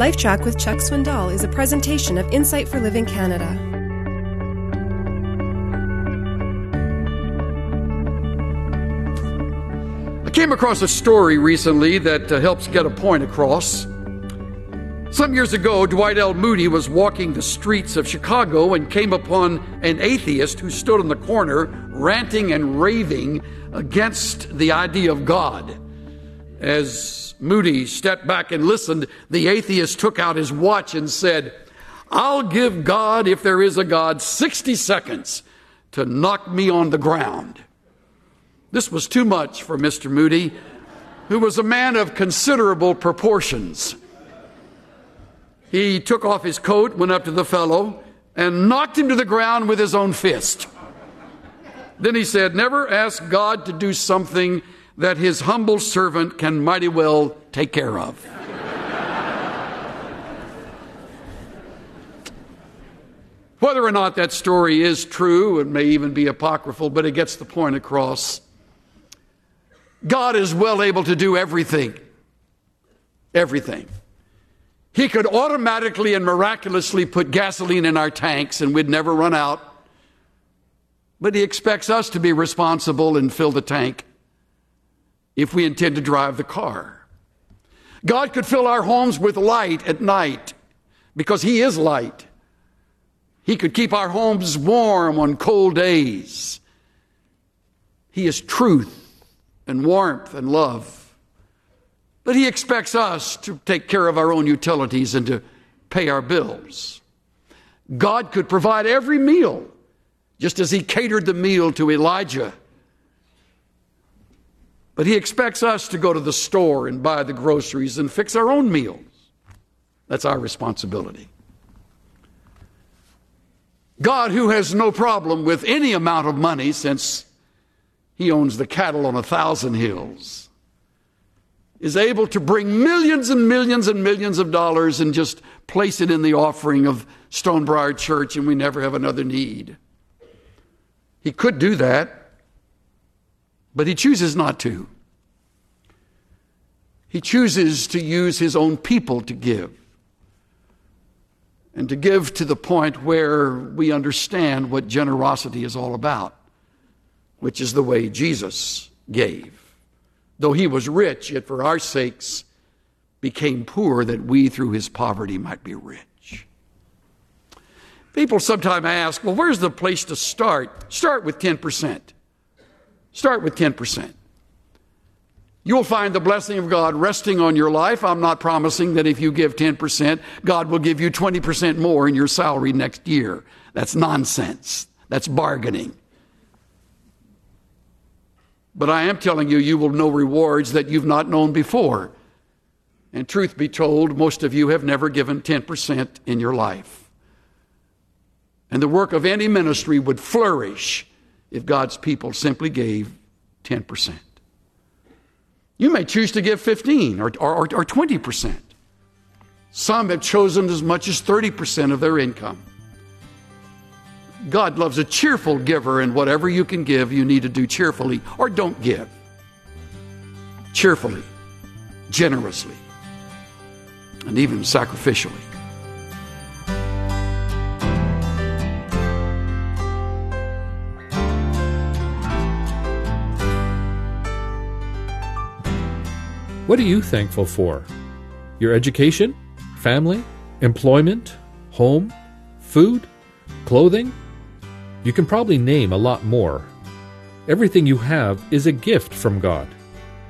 LifeTrac with Chuck Swindoll is a presentation of Insight for Living Canada. I came across a story recently that uh, helps get a point across. Some years ago, Dwight L. Moody was walking the streets of Chicago and came upon an atheist who stood on the corner ranting and raving against the idea of God. As Moody stepped back and listened, the atheist took out his watch and said, I'll give God, if there is a God, 60 seconds to knock me on the ground. This was too much for Mr. Moody, who was a man of considerable proportions. He took off his coat, went up to the fellow, and knocked him to the ground with his own fist. Then he said, Never ask God to do something that his humble servant can mighty well take care of. Whether or not that story is true, it may even be apocryphal, but it gets the point across. God is well able to do everything. Everything. He could automatically and miraculously put gasoline in our tanks and we'd never run out. But He expects us to be responsible and fill the tank if we intend to drive the car. God could fill our homes with light at night because He is light. He could keep our homes warm on cold days. He is truth and warmth and love. But he expects us to take care of our own utilities and to pay our bills. God could provide every meal, just as he catered the meal to Elijah. But he expects us to go to the store and buy the groceries and fix our own meals. That's our responsibility. God, who has no problem with any amount of money since he owns the cattle on a thousand hills, is able to bring millions and millions and millions of dollars and just place it in the offering of Stonebriar Church and we never have another need. He could do that, but he chooses not to. He chooses to use his own people to give. And to give to the point where we understand what generosity is all about, which is the way Jesus gave. Though he was rich, yet for our sakes became poor, that we through his poverty might be rich. People sometimes ask, well, where's the place to start? Start with 10%. Start with 10%. You'll find the blessing of God resting on your life. I'm not promising that if you give 10%, God will give you 20% more in your salary next year. That's nonsense. That's bargaining. But I am telling you, you will know rewards that you've not known before. And truth be told, most of you have never given 10% in your life. And the work of any ministry would flourish if God's people simply gave 10%. You may choose to give 15 or, or, or 20%. Some have chosen as much as 30% of their income. God loves a cheerful giver, and whatever you can give, you need to do cheerfully or don't give. Cheerfully, generously, and even sacrificially. What are you thankful for? Your education, family, employment, home, food, clothing? You can probably name a lot more. Everything you have is a gift from God.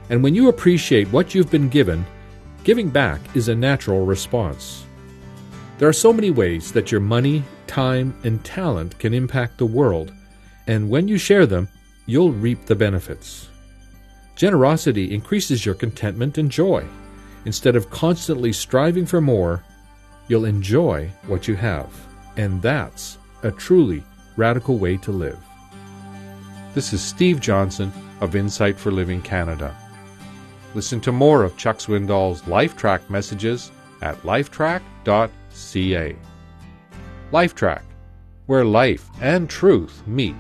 And when you appreciate what you've been given, giving back is a natural response. There are so many ways that your money, time, and talent can impact the world, and when you share them, you'll reap the benefits. Generosity increases your contentment and joy. Instead of constantly striving for more, you'll enjoy what you have. And that's a truly radical way to live. This is Steve Johnson of Insight for Living Canada. Listen to more of Chuck Swindoll's LifeTrac messages at lifetrac.ca. LifeTrac, where life and truth meet.